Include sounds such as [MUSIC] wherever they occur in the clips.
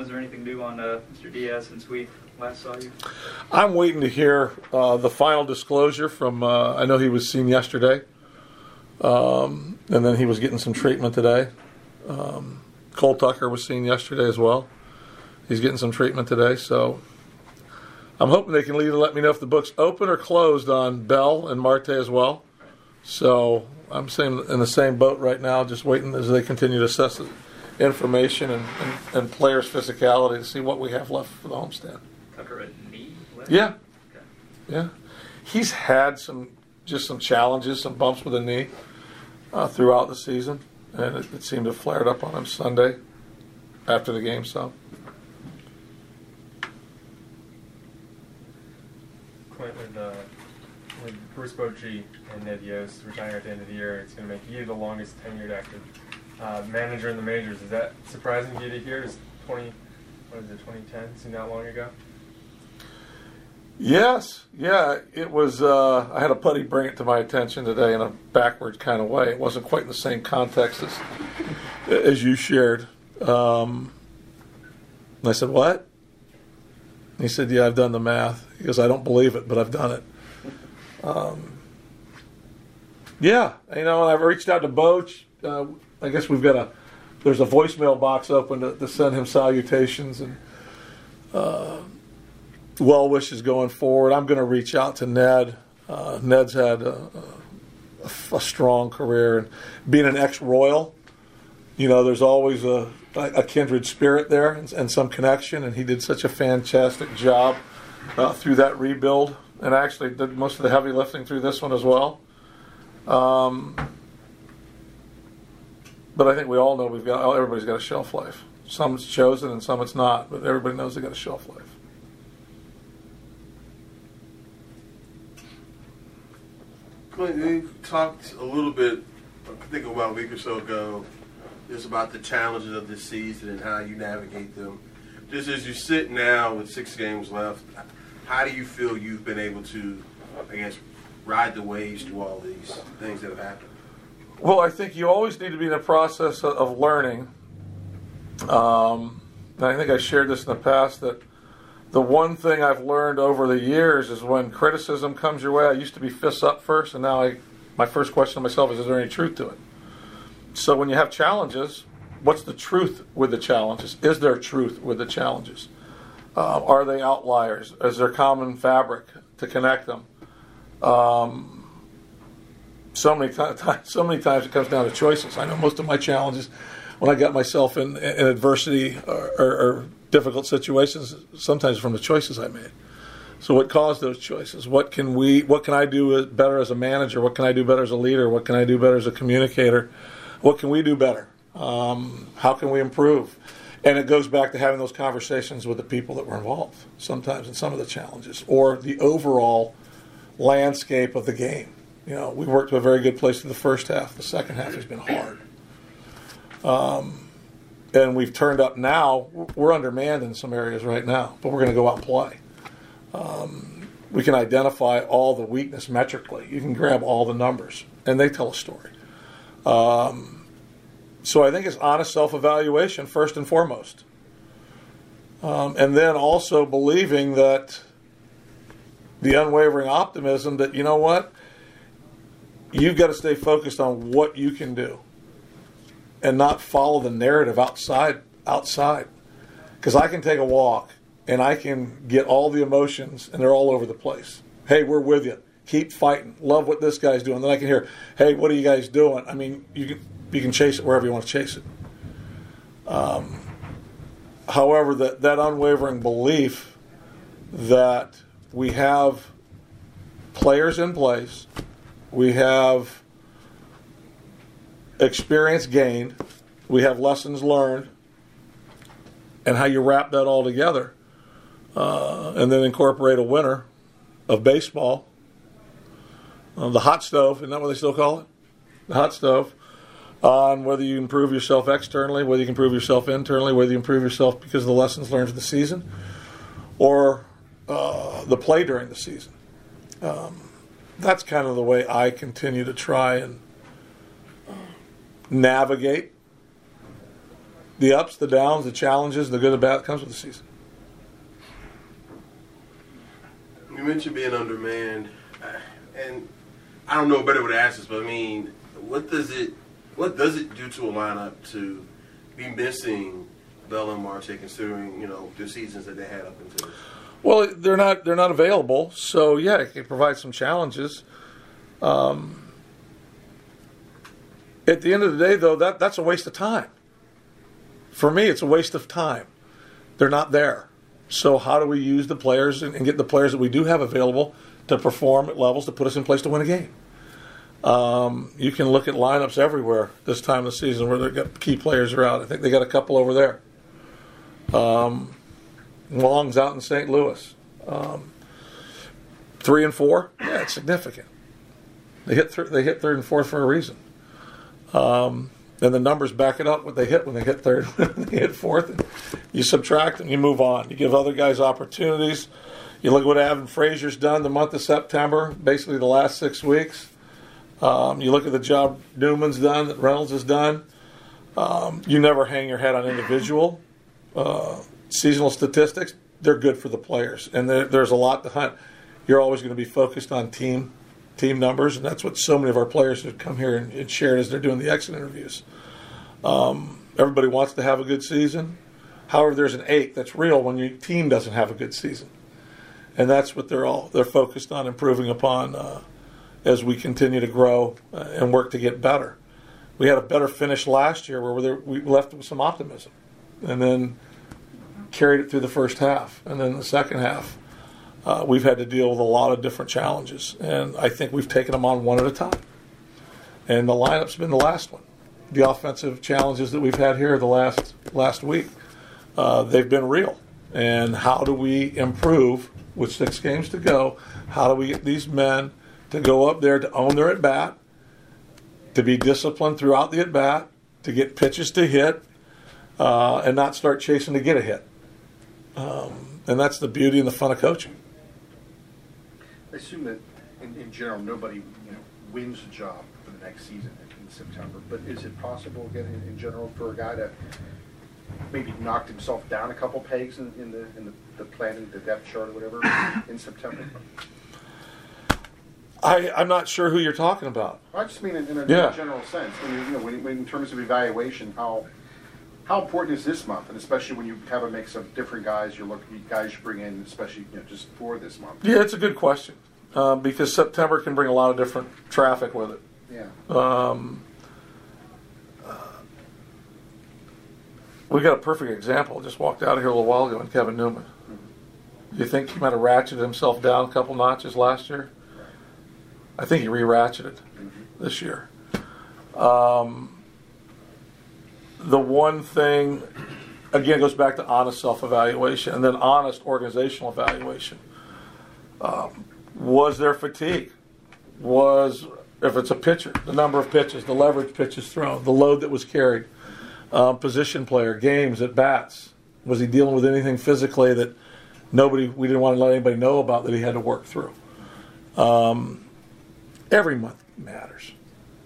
Is there anything new on uh, Mr. Diaz since we last saw you? I'm waiting to hear uh, the final disclosure from. Uh, I know he was seen yesterday, um, and then he was getting some treatment today. Um, Cole Tucker was seen yesterday as well. He's getting some treatment today, so I'm hoping they can either let me know if the book's open or closed on Bell and Marte as well. So I'm in the same boat right now, just waiting as they continue to assess the information and, and, and players' physicality to see what we have left for the homestand. Tucker a knee? left? Yeah, Okay. yeah. He's had some just some challenges, some bumps with the knee uh, throughout the season, and it, it seemed to have flared up on him Sunday after the game. So Clint, with, uh, with Bruce Bochy and Ned Yost retiring at the end of the year, it's going to make you the longest tenured active uh, manager in the majors. Is that surprising to you to hear? Is 20, what is it, 2010? Seemed that long ago? yes, yeah, it was. Uh, I had a buddy bring it to my attention today in a backwards kind of way. It wasn't quite in the same context as as you shared. Um, and I said, "What?" He said, "Yeah, I've done the math." He goes, "I don't believe it, but I've done it." Um, yeah, you know, I've reached out to Boch. Uh, I guess we've got a there's a voicemail box open to, to send him salutations and uh, well wishes going forward. I'm going to reach out to Ned. Uh, Ned's had a, a, a strong career, and being an ex-royal, you know, there's always a, a kindred spirit there and, and some connection. And he did such a fantastic job uh, through that rebuild, and actually did most of the heavy lifting through this one as well. Um, but I think we all know we've got everybody's got a shelf life. Some it's chosen and some it's not, but everybody knows they got a shelf life. Clint, you talked a little bit, I think about a week or so ago, just about the challenges of this season and how you navigate them. Just as you sit now with six games left, how do you feel you've been able to, I guess, ride the waves through all these things that have happened? Well, I think you always need to be in a process of, of learning. Um, and I think I shared this in the past that the one thing I've learned over the years is when criticism comes your way. I used to be fists up first, and now I, my first question to myself is: Is there any truth to it? So when you have challenges, what's the truth with the challenges? Is there truth with the challenges? Uh, are they outliers? Is there common fabric to connect them? Um, so many times, [LAUGHS] so many times it comes down to choices. I know most of my challenges when I got myself in, in adversity or, or, or difficult situations, sometimes from the choices I made. So, what caused those choices? What can we? What can I do better as a manager? What can I do better as a leader? What can I do better as a communicator? What can we do better? Um, how can we improve? And it goes back to having those conversations with the people that were involved, sometimes in some of the challenges, or the overall landscape of the game. You know, we worked to a very good place in the first half. The second half has been hard. Um, and we've turned up now. We're undermanned in some areas right now, but we're going to go out and play. Um, we can identify all the weakness metrically. You can grab all the numbers, and they tell a story. Um, so I think it's honest self evaluation first and foremost. Um, and then also believing that the unwavering optimism that, you know what, you've got to stay focused on what you can do and not follow the narrative outside outside. Because i can take a walk and i can get all the emotions and they're all over the place. Hey we're with you keep fighting. Love what this guy's doing. Then i can hear hey what are you guys doing? I mean you can you can chase it wherever you want to chase it. Um, however that that unwavering belief that we have players in place we have experience gained, we have lessons learned, and how you wrap that all together, uh, and then incorporate a winner of baseball, uh, the hot stove, isn't that what they still call it? The hot stove. On whether you improve yourself externally, whether you can improve yourself internally, whether you improve yourself because of the lessons learned in the season, or uh, the play during the season. Um, that's kind of the way I continue to try and navigate the ups, the downs, the challenges, the good and bad that comes with the season. You mentioned being undermanned, and I don't know better way to ask this, but I mean, what does it what does it do to a lineup to be missing Bell and Marte, considering you know the seasons that they had up until? Well, they're not they're not available, so yeah, it can provide some challenges. Um, at the end of the day, though, that that's a waste of time. For me, it's a waste of time. They're not there. So how do we use the players and, and get the players that we do have available to perform at levels to put us in place to win a game? Um, you can look at lineups everywhere this time of the season where got key players are out. I think they got a couple over there. Um, Long's out in St. Louis. Um, three and four, yeah, it's significant. They hit th- they hit third and fourth for a reason. Um, and the numbers back it up what they hit when they hit third, [LAUGHS] they hit fourth. And you subtract and you move on. You give other guys opportunities. You look at what Adam Frazier's done the month of September, basically the last six weeks. Um, you look at the job Newman's done, that Reynolds has done. Um, you never hang your head on individual uh, seasonal statistics. They're good for the players, and there, there's a lot to hunt. You're always going to be focused on team team numbers, and that's what so many of our players have come here and, and shared as they're doing the exit interviews. Um, everybody wants to have a good season. However, there's an ache that's real when your team doesn't have a good season, and that's what they're all they're focused on improving upon uh, as we continue to grow uh, and work to get better. We had a better finish last year where we left with some optimism, and then carried it through the first half, and then the second half uh, we've had to deal with a lot of different challenges, and I think we've taken them on one at a time. And the lineup's been the last one. The offensive challenges that we've had here the last last week, uh, they've been real. And how do we improve with six games to go? How do we get these men to go up there to own their at bat, to be disciplined throughout the at bat, to get pitches to hit, uh, and not start chasing to get a hit? Um, and that's the beauty and the fun of coaching. I assume that in, in general, nobody, you know, wins a job for the next season in September. But is it possible, again, in, in general, for a guy to maybe knocked himself down a couple pegs in, in the in the, the planning, the depth chart or whatever [COUGHS] in September? I, I'm not sure who you're talking about. I just mean in, in a Yeah. general sense, when you, you know, when, when in terms of evaluation, how how important is this month, and especially when you have a mix of different guys, you're looking guys you bring in, especially you know just for this month. Yeah, it's a good question uh, because September can bring a lot of different traffic with it. Yeah. Um, uh, we got a perfect example. Just walked out of here a little while ago, and Kevin Newman. Do you think he might have ratcheted himself down a couple notches last year? I think he re-ratcheted this year. Um, the one thing, again, goes back to honest self-evaluation and then honest organizational evaluation. Um, was there fatigue? Was if it's a pitcher, the number of pitches, the leverage pitches thrown, the load that was carried, um, position player, games at bats. Was he dealing with anything physically that nobody we didn't want to let anybody know about that he had to work through? Um, every month matters,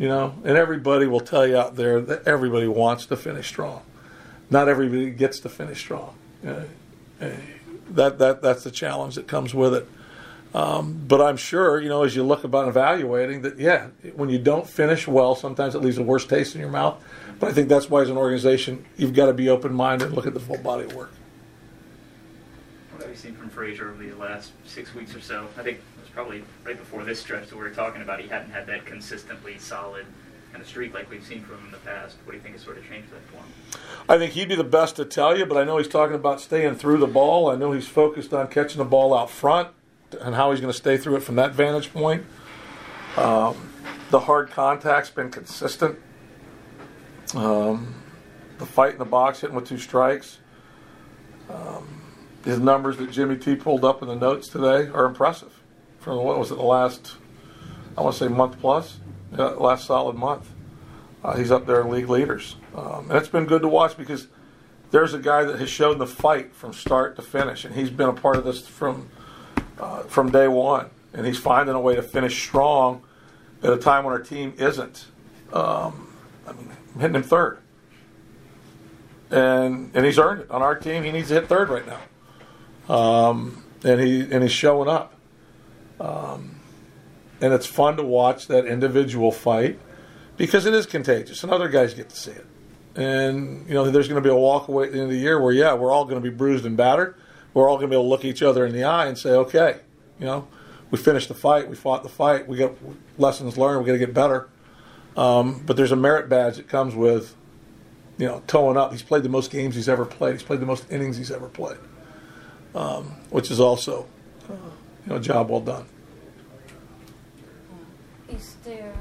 you know, and everybody will tell you out there that everybody wants to finish strong. Not everybody gets to finish strong. Uh, uh, that that that's the challenge that comes with it. Um, but I'm sure, you know, as you look about evaluating that, yeah, when you don't finish well, sometimes it leaves a worse taste in your mouth. But I think that's why, as an organization, you've got to be open minded and look at the full body of work. You seen from Frazier over the last six weeks or so? I think it was probably right before this stretch that we were talking about. He hadn't had that consistently solid kind of streak like we've seen from him in the past. What do you think has sort of changed that for him? I think he'd be the best to tell you, but I know he's talking about staying through the ball. I know he's focused on catching the ball out front and how he's going to stay through it from that vantage point. Um, the hard contact's been consistent. Um, the fight in the box, hitting with two strikes. Um, his numbers that Jimmy T pulled up in the notes today are impressive. From what was it, the last, I want to say month plus, yeah, last solid month. Uh, he's up there in league leaders. Um, and it's been good to watch because there's a guy that has shown the fight from start to finish, and he's been a part of this from uh, from day one. And he's finding a way to finish strong at a time when our team isn't. Um, I mean, I'm hitting him third. and and he's earned it on our team. He needs to hit third right now, um, and he and he's showing up. Um, and it's fun to watch that individual fight because it is contagious, and other guys get to see it. And you know, there's going to be a walk away at the end of the year where, yeah, we're all going to be bruised and battered. We're all going to be able to look each other in the eye and say, okay, you know, we finished the fight, we fought the fight, we got lessons learned, we got to get better. Um, but there's a merit badge that comes with, you know, towing up. He's played the most games he's ever played. He's played the most innings he's ever played, um, which is also, uh, you know, a job well done. Is there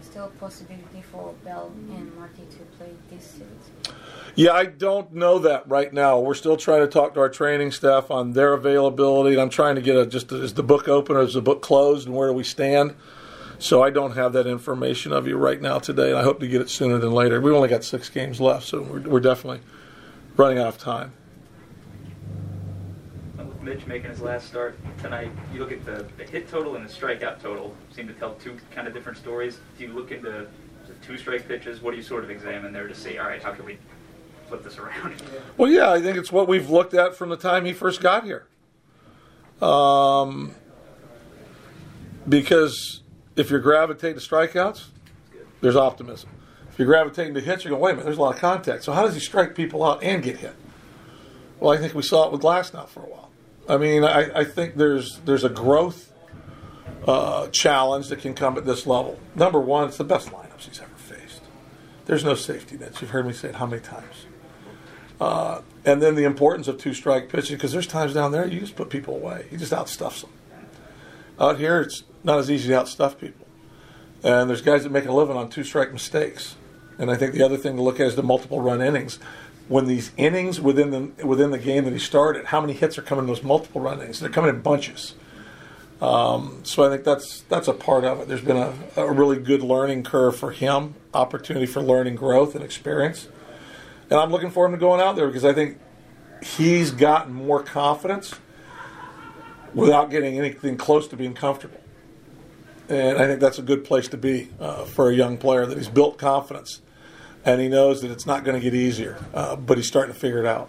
still a possibility for Bell and Marte to play this series? Yeah, I don't know that right now. We're still trying to talk to our training staff on their availability, and I'm trying to get a just is the book open or is the book closed, and where do we stand? So I don't have that information of you right now today, and I hope to get it sooner than later. We've only got six games left, so we're, we're definitely running out of time. With Mitch making his last start tonight, you look at the, the hit total and the strikeout total seem to tell two kind of different stories. Do you look into the two strike pitches? What do you sort of examine there to see, all right, how can we flip this around? [LAUGHS] Well, yeah, I think it's what we've looked at from the time he first got here. Um, because if you're gravitating to strikeouts, there's optimism. If you're gravitating to hits, you go, wait a minute, there's a lot of contact. So how does he strike people out and get hit? Well, I think we saw it with Glasnow for a while. I mean, I, I think there's there's a growth uh, challenge that can come at this level. Number one, it's the best lineups he's ever faced. There's no safety nets. You've heard me say it how many times? Uh, and then the importance of two strike pitching because there's times down there you just put people away. You just outstuffs them. Out here, it's not as easy to outstuff people. And there's guys that make a living on two strike mistakes. And I think the other thing to look at is the multiple run innings. When these innings within the within the game that he started, how many hits are coming in those multiple run innings? They're coming in bunches. Um, so I think that's that's a part of it. There's been a, a really good learning curve for him, opportunity for learning, growth, and experience. And I'm looking for him to going out there because I think he's gotten more confidence without getting anything close to being comfortable. And I think that's a good place to be uh, for a young player that he's built confidence and he knows that it's not going to get easier, uh, but he's starting to figure it out.